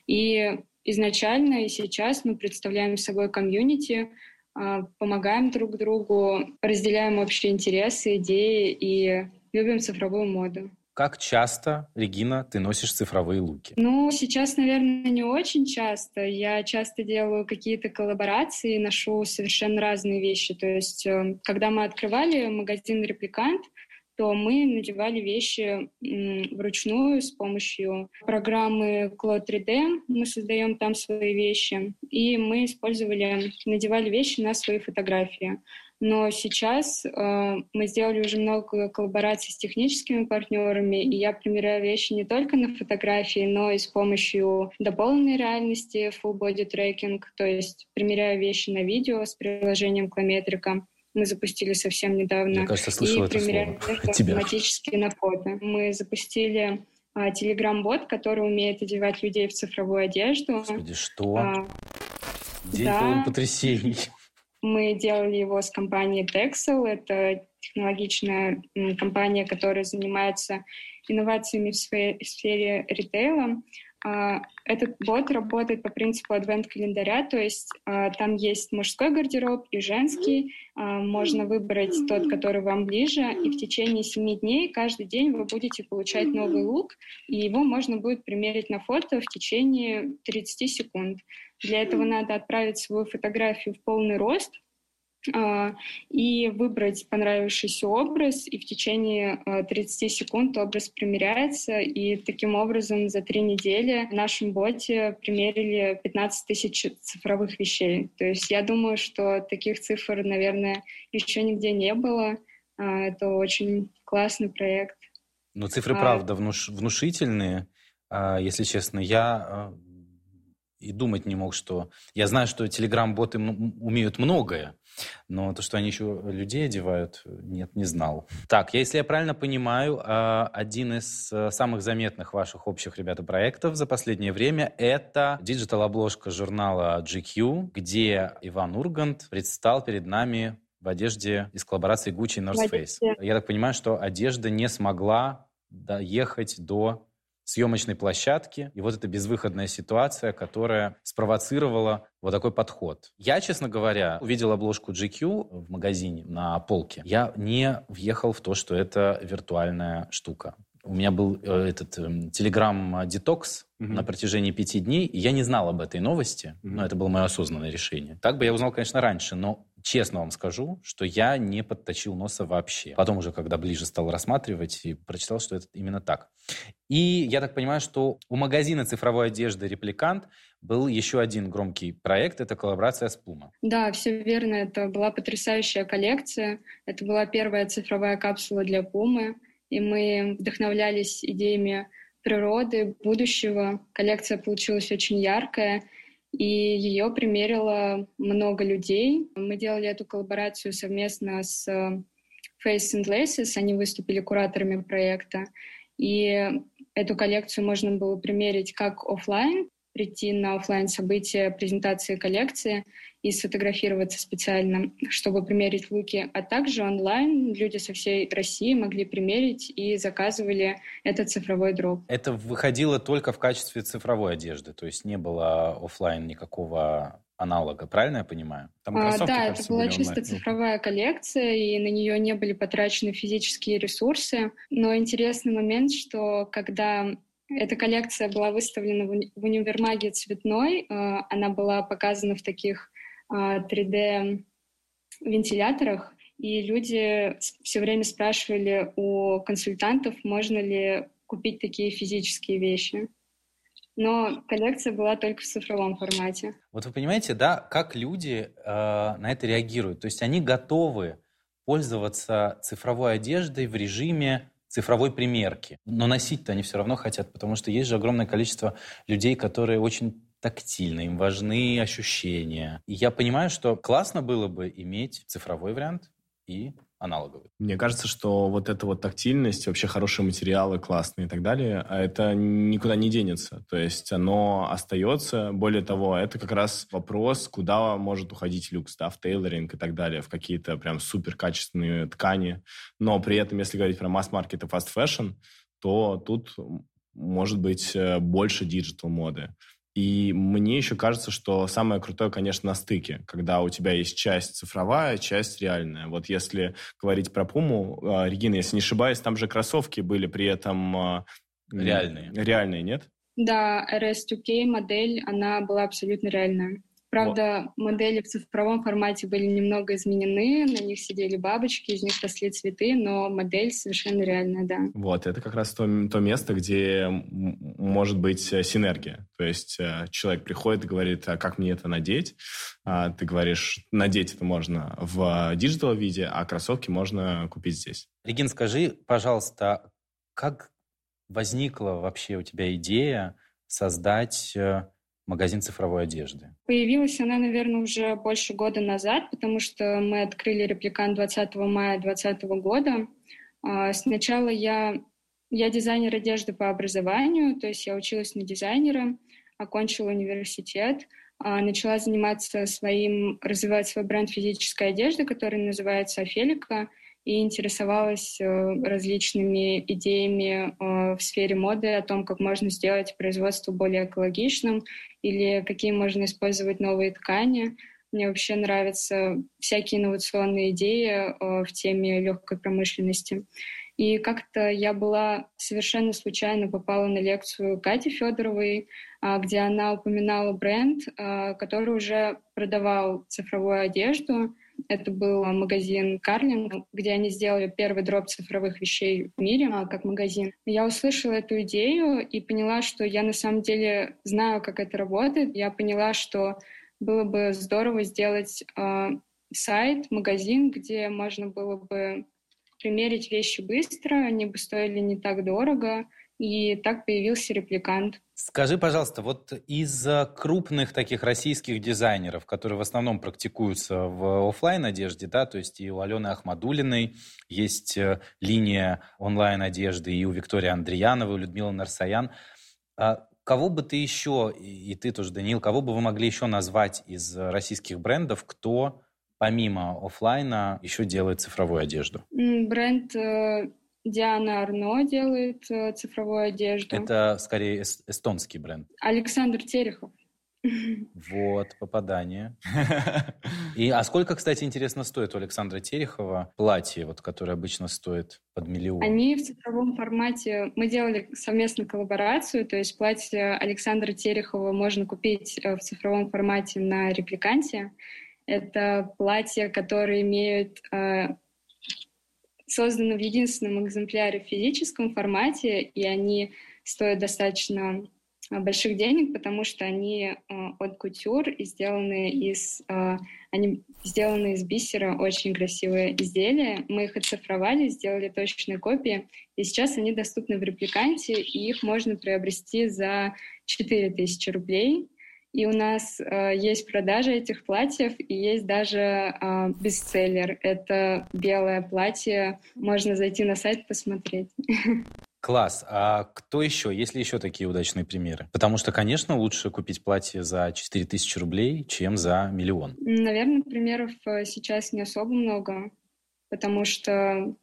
Speaker 3: И изначально и сейчас мы представляем собой комьюнити, а, помогаем друг другу, разделяем общие интересы, идеи и любим цифровую моду.
Speaker 1: Как часто, Регина, ты носишь цифровые луки?
Speaker 3: Ну, сейчас, наверное, не очень часто. Я часто делаю какие-то коллаборации, ношу совершенно разные вещи. То есть, э, когда мы открывали магазин «Репликант», то мы надевали вещи вручную с помощью программы Cloud 3D. Мы создаем там свои вещи. И мы использовали, надевали вещи на свои фотографии. Но сейчас э, мы сделали уже много коллабораций с техническими партнерами, и я примеряю вещи не только на фотографии, но и с помощью дополненной реальности, full body tracking, то есть примеряю вещи на видео с приложением Клометрика. Мы запустили совсем недавно.
Speaker 1: Мне кажется, слышал и это слово.
Speaker 3: автоматически на фото. Мы запустили телеграм-бот, который умеет одевать людей в цифровую одежду.
Speaker 1: Господи, что? А, День да. полон потрясений.
Speaker 3: Мы делали его с компанией Texel. Это технологичная компания, которая занимается инновациями в сфере, в сфере ритейла. А, этот бот работает по принципу адвент-календаря, то есть а, там есть мужской гардероб и женский. А, можно выбрать тот, который вам ближе, и в течение 7 дней каждый день вы будете получать новый лук, и его можно будет примерить на фото в течение 30 секунд. Для этого надо отправить свою фотографию в полный рост, а, и выбрать понравившийся образ, и в течение 30 а, секунд образ примеряется, и таким образом за три недели в нашем боте примерили 15 тысяч цифровых вещей. То есть я думаю, что таких цифр, наверное, еще нигде не было. А, это очень классный проект.
Speaker 1: Ну, цифры, а... правда, внуш... внушительные. Если честно, я и думать не мог, что... Я знаю, что телеграм-боты умеют многое, но то, что они еще людей одевают, нет, не знал. Так, если я правильно понимаю, а, один из э, самых заметных ваших общих, ребята, проектов за последнее время — это диджитал-обложка журнала GQ, где Иван Ургант предстал перед нами в одежде из коллаборации Gucci и North Face. Я так понимаю, что одежда не смогла доехать до съемочной площадки. И вот эта безвыходная ситуация, которая спровоцировала вот такой подход. Я, честно говоря, увидел обложку GQ в магазине на полке. Я не въехал в то, что это виртуальная штука. У меня был э, этот э, телеграм-детокс угу. на протяжении пяти дней, и я не знал об этой новости, угу. но это было мое осознанное решение. Так бы я узнал, конечно, раньше, но честно вам скажу, что я не подточил носа вообще. Потом уже, когда ближе стал рассматривать, и прочитал, что это именно так. И я так понимаю, что у магазина цифровой одежды «Репликант» был еще один громкий проект, это коллаборация с Puma.
Speaker 3: Да, все верно, это была потрясающая коллекция. Это была первая цифровая капсула для Puma и мы вдохновлялись идеями природы, будущего. Коллекция получилась очень яркая, и ее примерило много людей. Мы делали эту коллаборацию совместно с Face and Laces, они выступили кураторами проекта, и эту коллекцию можно было примерить как офлайн, прийти на офлайн события презентации коллекции и сфотографироваться специально, чтобы примерить луки, а также онлайн люди со всей России могли примерить и заказывали этот цифровой дроп.
Speaker 1: Это выходило только в качестве цифровой одежды, то есть не было офлайн никакого аналога, правильно я понимаю?
Speaker 3: Там а, да, кажется, это была чисто онлайн. цифровая коллекция, и на нее не были потрачены физические ресурсы. Но интересный момент, что когда эта коллекция была выставлена в универмаге цветной. Э, она была показана в таких 3D-вентиляторах. Э, и люди все время спрашивали у консультантов, можно ли купить такие физические вещи. Но коллекция была только в цифровом формате.
Speaker 1: Вот вы понимаете, да, как люди э, на это реагируют? То есть они готовы пользоваться цифровой одеждой в режиме цифровой примерки. Но носить-то они все равно хотят, потому что есть же огромное количество людей, которые очень тактильно, им важны ощущения. И я понимаю, что классно было бы иметь цифровой вариант и аналоговый.
Speaker 2: Мне кажется, что вот эта вот тактильность, вообще хорошие материалы, классные и так далее, а это никуда не денется. То есть оно остается. Более того, это как раз вопрос, куда может уходить люкс, да, в tailoring и так далее, в какие-то прям супер качественные ткани. Но при этом, если говорить про масс-маркет и fast fashion, то тут может быть э, больше digital моды. И мне еще кажется, что самое крутое, конечно, на стыке, когда у тебя есть часть цифровая, часть реальная. Вот если говорить про Пуму, а, Регина, если не ошибаюсь, там же кроссовки были при этом... А,
Speaker 1: реальные.
Speaker 2: Реальные, нет?
Speaker 3: Да, RS2K модель, она была абсолютно реальная. Правда, вот. модели в цифровом формате были немного изменены, на них сидели бабочки, из них росли цветы, но модель совершенно реальная, да.
Speaker 2: Вот, это как раз то, то место, где может быть э, синергия. То есть э, человек приходит и говорит, а как мне это надеть? А ты говоришь, надеть это можно в digital виде, а кроссовки можно купить здесь.
Speaker 1: Регин, скажи, пожалуйста, как возникла вообще у тебя идея создать э, магазин цифровой одежды?
Speaker 3: Появилась она, наверное, уже больше года назад, потому что мы открыли репликант 20 мая 2020 года. А, сначала я, я дизайнер одежды по образованию, то есть я училась на дизайнера, окончила университет, начала заниматься своим, развивать свой бренд физической одежды, который называется «Афелика», и интересовалась э, различными идеями э, в сфере моды о том, как можно сделать производство более экологичным или какие можно использовать новые ткани. Мне вообще нравятся всякие инновационные идеи э, в теме легкой промышленности. И как-то я была совершенно случайно попала на лекцию Кати Федоровой, где она упоминала бренд, который уже продавал цифровую одежду, это был магазин Карлинг, где они сделали первый дроп цифровых вещей в мире, а, как магазин. Я услышала эту идею и поняла, что я на самом деле знаю, как это работает. Я поняла, что было бы здорово сделать э, сайт, магазин, где можно было бы примерить вещи быстро, они бы стоили не так дорого, и так появился репликант.
Speaker 1: Скажи, пожалуйста, вот из крупных таких российских дизайнеров, которые в основном практикуются в офлайн одежде, да, то есть и у Алены Ахмадулиной есть э, линия онлайн одежды, и у Виктории Андреяновой, у Людмилы Нарсаян. А кого бы ты еще, и ты тоже, Даниил, кого бы вы могли еще назвать из российских брендов, кто помимо офлайна еще делает цифровую одежду?
Speaker 3: Бренд э, Диана Арно делает э, цифровую одежду.
Speaker 1: Это скорее эс- эстонский бренд.
Speaker 3: Александр Терехов.
Speaker 1: Вот, попадание. И, а сколько, кстати, интересно стоит у Александра Терехова платье, вот, которое обычно стоит под миллион?
Speaker 3: Они в цифровом формате... Мы делали совместно коллаборацию, то есть платье Александра Терехова можно купить э, в цифровом формате на репликанте. Это платья, которые имеют э, созданы в единственном экземпляре в физическом формате, и они стоят достаточно а, больших денег, потому что они э, от кутюр и сделаны из, э, они сделаны из бисера, очень красивые изделия. Мы их оцифровали, сделали точные копии, и сейчас они доступны в репликанте, и их можно приобрести за 4000 рублей. И у нас э, есть продажа этих платьев, и есть даже э, бестселлер. Это белое платье. Можно зайти на сайт посмотреть.
Speaker 1: Класс. А кто еще? Есть ли еще такие удачные примеры? Потому что, конечно, лучше купить платье за 4000 рублей, чем за миллион.
Speaker 3: Наверное, примеров э, сейчас не особо много, потому что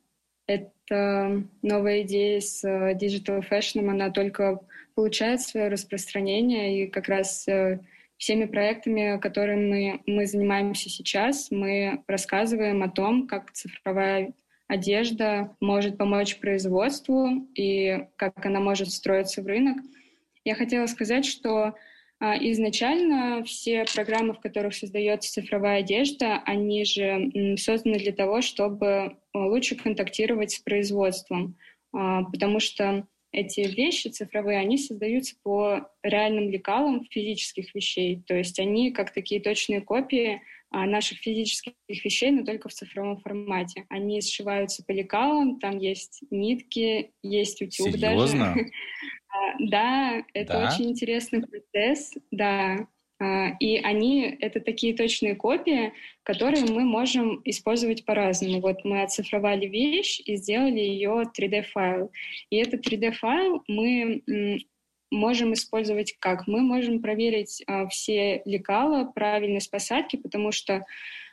Speaker 3: эта новая идея с э, digital fashion, она только получает свое распространение, и как раз э, всеми проектами, которыми мы, мы занимаемся сейчас, мы рассказываем о том, как цифровая одежда может помочь производству и как она может встроиться в рынок. Я хотела сказать, что а, изначально все программы, в которых создается цифровая одежда, они же созданы для того, чтобы лучше контактировать с производством, а, потому что эти вещи цифровые, они создаются по реальным лекалам физических вещей. То есть они как такие точные копии а, наших физических вещей, но только в цифровом формате. Они сшиваются по лекалам, там есть нитки, есть утюг
Speaker 1: Серьезно?
Speaker 3: даже. Да, это очень интересный процесс, да. А, И они — это такие точные копии, которые мы можем использовать по-разному. Вот мы оцифровали вещь и сделали ее 3D-файл. И этот 3D-файл мы можем использовать как? Мы можем проверить а, все лекала, правильность посадки, потому что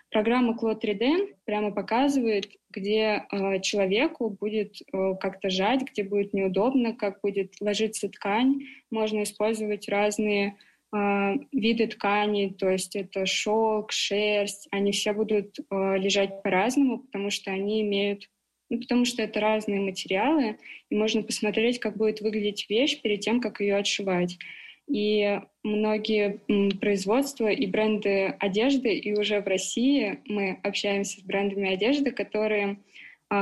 Speaker 3: программа Cloud 3D прямо показывает, где э, человеку будет э, как-то жать, где будет неудобно, как будет ложиться ткань. Можно использовать разные виды тканей, то есть это шелк, шерсть. Они все будут э, лежать по-разному, потому что они имеют ну, потому что это разные материалы, и можно посмотреть, как будет выглядеть вещь перед тем, как ее отшивать. И многие производства и бренды одежды, и уже в России мы общаемся с брендами одежды, которые а,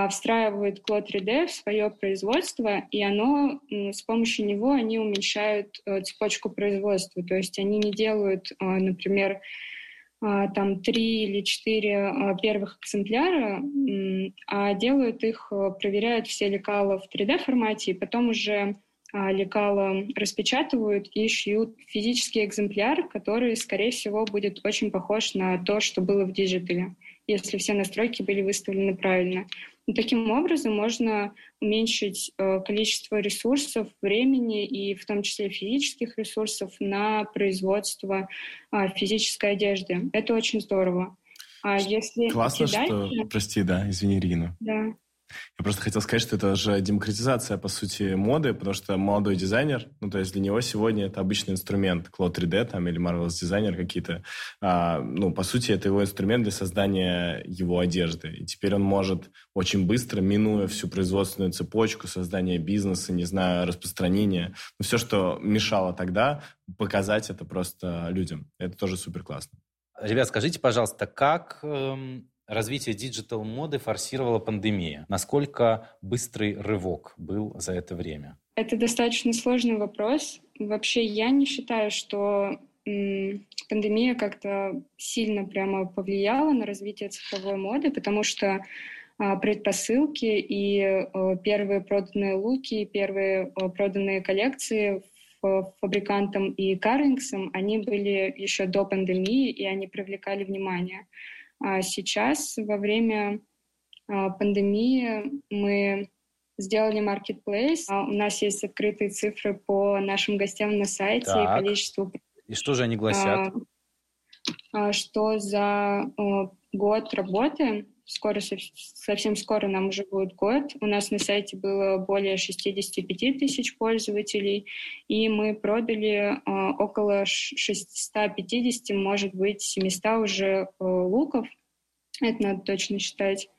Speaker 3: встраивают Cloud 3D в свое производство, и оно, с помощью него они уменьшают а, цепочку производства. То есть они не делают, а, например, а, там три или четыре а, первых экземпляра, а делают их, проверяют все лекала в 3D-формате, и потом уже а, лекала распечатывают и шьют физический экземпляр, который, скорее всего, будет очень похож на то, что было в digital е, если все настройки были выставлены правильно. Таким образом можно уменьшить э, количество ресурсов, времени и в том числе физических ресурсов на производство а, физической одежды. Это очень здорово.
Speaker 2: А если Классно, что... Дальше... Прости, да, извини, Ирина.
Speaker 3: Да.
Speaker 2: Я просто хотел сказать, что это же демократизация, по сути, моды, потому что молодой дизайнер, ну, то есть для него сегодня это обычный инструмент, Cloud 3D там или Marvelous дизайнер какие-то, а, ну, по сути, это его инструмент для создания его одежды. И теперь он может очень быстро, минуя всю производственную цепочку, создание бизнеса, не знаю, распространение, ну, все, что мешало тогда, показать это просто людям. Это тоже супер классно.
Speaker 1: Ребят, скажите, пожалуйста, как эм, развитие digital-моды форсировала пандемия? Насколько быстрый рывок был за это время?
Speaker 3: Это достаточно сложный вопрос. Вообще, я не считаю, что пандемия как-то сильно прямо повлияла на развитие цифровой моды, потому что а, предпосылки и первые проданные луки, первые проданные коллекции фабрикантам и Карлингсам, они были еще до пандемии, и они привлекали внимание. А сейчас, во время а, пандемии, мы сделали marketplace. А у нас есть открытые цифры по нашим гостям на сайте так. и количеству...
Speaker 1: И что же они гласят?
Speaker 3: А, что за год работы скоро, совсем скоро нам уже будет год. У нас на сайте было более 65 тысяч пользователей, и мы продали э, около 650, может быть, 700 уже э, луков. Это надо точно считать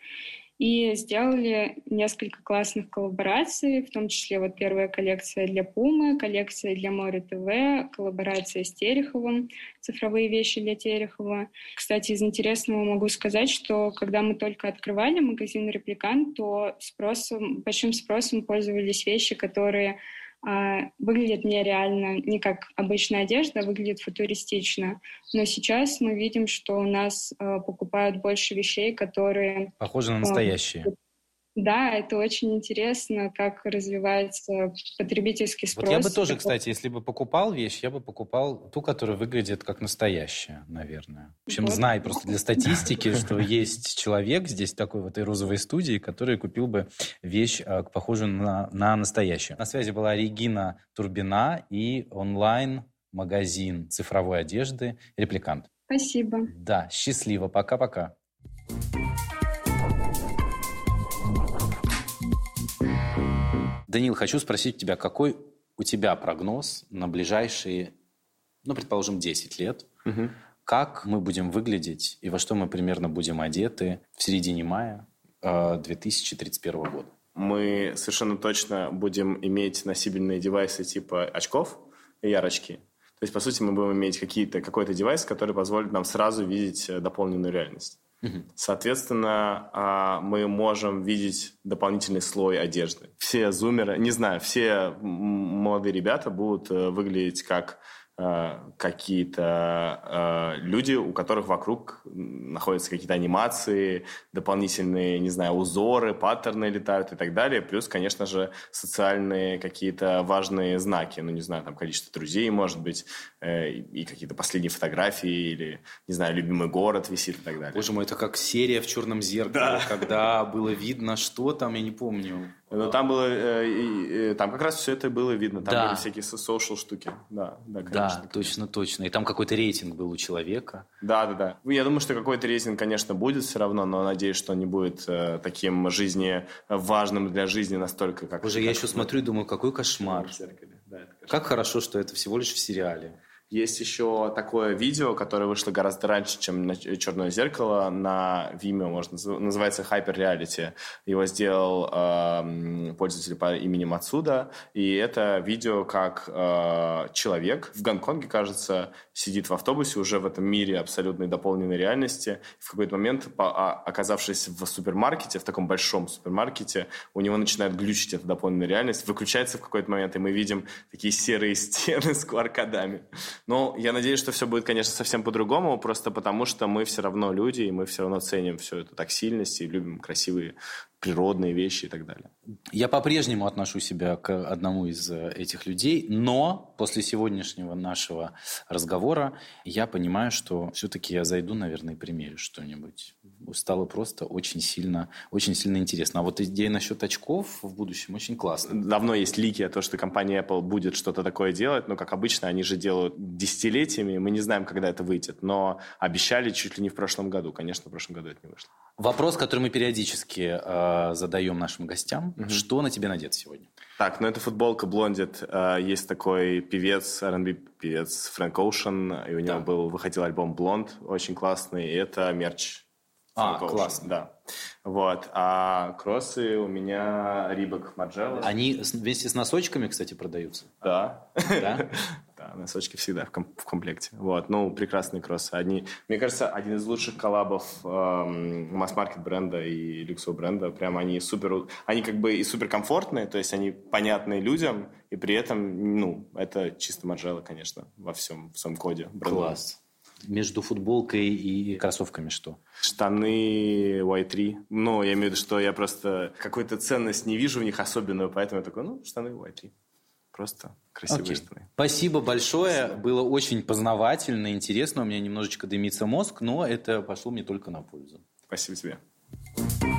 Speaker 3: и сделали несколько классных коллабораций, в том числе вот первая коллекция для Пумы, коллекция для Море ТВ, коллаборация с Тереховым, цифровые вещи для Терехова. Кстати, из интересного могу сказать, что когда мы только открывали магазин «Репликант», то спросом, большим спросом пользовались вещи, которые выглядит нереально, не как обычная одежда, а выглядит футуристично. Но сейчас мы видим, что у нас а, покупают больше вещей, которые...
Speaker 1: Похожи на настоящие.
Speaker 3: Да, это очень интересно, как развивается потребительский спрос.
Speaker 1: Вот я бы тоже, кстати, если бы покупал вещь, я бы покупал ту, которая выглядит как настоящая, наверное. В общем, вот. знай просто для статистики, что есть человек здесь такой в этой розовой студии, который купил бы вещь, а, похожую на, на настоящую. На связи была Регина Турбина и онлайн-магазин цифровой одежды «Репликант».
Speaker 3: Спасибо.
Speaker 1: Да, счастливо. Пока-пока. Данил, хочу спросить тебя, какой у тебя прогноз на ближайшие, ну, предположим, 10 лет? Угу. Как мы будем выглядеть и во что мы примерно будем одеты в середине мая 2031 э, года?
Speaker 2: Мы совершенно точно будем иметь носибельные девайсы типа очков и ярочки. То есть, по сути, мы будем иметь какие-то, какой-то девайс, который позволит нам сразу видеть э, дополненную реальность. Соответственно, а, мы можем видеть дополнительный слой одежды. Все зумеры, не знаю, все молодые ребята будут э, выглядеть как какие-то э, люди, у которых вокруг находятся какие-то анимации, дополнительные, не знаю, узоры, паттерны летают и так далее. Плюс, конечно же, социальные какие-то важные знаки. Ну, не знаю, там количество друзей, может быть, э, и какие-то последние фотографии, или, не знаю, любимый город висит и так далее.
Speaker 1: Боже мой, это как серия в черном зеркале, да. когда было видно, что там, я не помню.
Speaker 2: Ну, там было, э, э, там как раз все это было видно. Там да. были всякие social штуки. Да,
Speaker 1: да, конечно, да конечно. точно, точно. И там какой-то рейтинг был у человека.
Speaker 2: Да, да, да. Ну, я думаю, что какой-то рейтинг, конечно, будет все равно, но надеюсь, что не будет э, таким жизни важным для жизни настолько, как...
Speaker 1: Уже я еще смотрю и думаю, какой кошмар. Да, кошмар. Как хорошо, что это всего лишь в сериале.
Speaker 2: Есть еще такое видео, которое вышло гораздо раньше, чем «Черное зеркало» на Vimeo, можно, называется Hyper Reality. Его сделал э, пользователь по имени Мацуда, и это видео, как э, человек в Гонконге, кажется, сидит в автобусе уже в этом мире абсолютной дополненной реальности. В какой-то момент, а, оказавшись в супермаркете, в таком большом супермаркете, у него начинает глючить эта дополненная реальность, выключается в какой-то момент, и мы видим такие серые стены с qr ну, я надеюсь, что все будет, конечно, совсем по-другому, просто потому что мы все равно люди, и мы все равно ценим всю эту тактильность и любим красивые природные вещи и так далее.
Speaker 1: Я по-прежнему отношу себя к одному из э, этих людей, но после сегодняшнего нашего разговора я понимаю, что все-таки я зайду, наверное, и примерю что-нибудь. Стало просто очень сильно, очень сильно интересно. А вот идея насчет очков в будущем очень классная.
Speaker 2: Давно есть лики о том, что компания Apple будет что-то такое делать, но, как обычно, они же делают десятилетиями, мы не знаем, когда это выйдет, но обещали чуть ли не в прошлом году. Конечно, в прошлом году это не вышло.
Speaker 1: Вопрос, который мы периодически э, задаем нашим гостям. Угу. Что на тебе надето сегодня?
Speaker 2: Так, ну это футболка Blonded. Э, есть такой певец, R&B певец Фрэнк Оушен, и у него да. был, выходил альбом Blonde, очень классный, и это мерч.
Speaker 1: А, классно.
Speaker 2: Да. Вот. А кроссы у меня Рибок Марджелла.
Speaker 1: Они вместе с носочками, кстати, продаются?
Speaker 2: Да. Да? Да, носочки всегда в, ком- в комплекте. Вот, ну, прекрасные кроссы. Одни, мне кажется, один из лучших коллабов эм, масс-маркет бренда и люксового бренда. Прям они супер, они как бы и супер комфортные, то есть они понятные людям, и при этом, ну, это чисто Марджелла, конечно, во всем, в своем коде.
Speaker 1: Брендовом. Класс. Между футболкой и кроссовками что?
Speaker 2: Штаны Y3. Ну, я имею в виду, что я просто какую-то ценность не вижу в них особенную, поэтому я такой, ну, штаны Y3. Просто красивые okay. штаны.
Speaker 1: Спасибо большое. Спасибо. Было очень познавательно, интересно. У меня немножечко дымится мозг, но это пошло мне только на пользу.
Speaker 2: Спасибо тебе.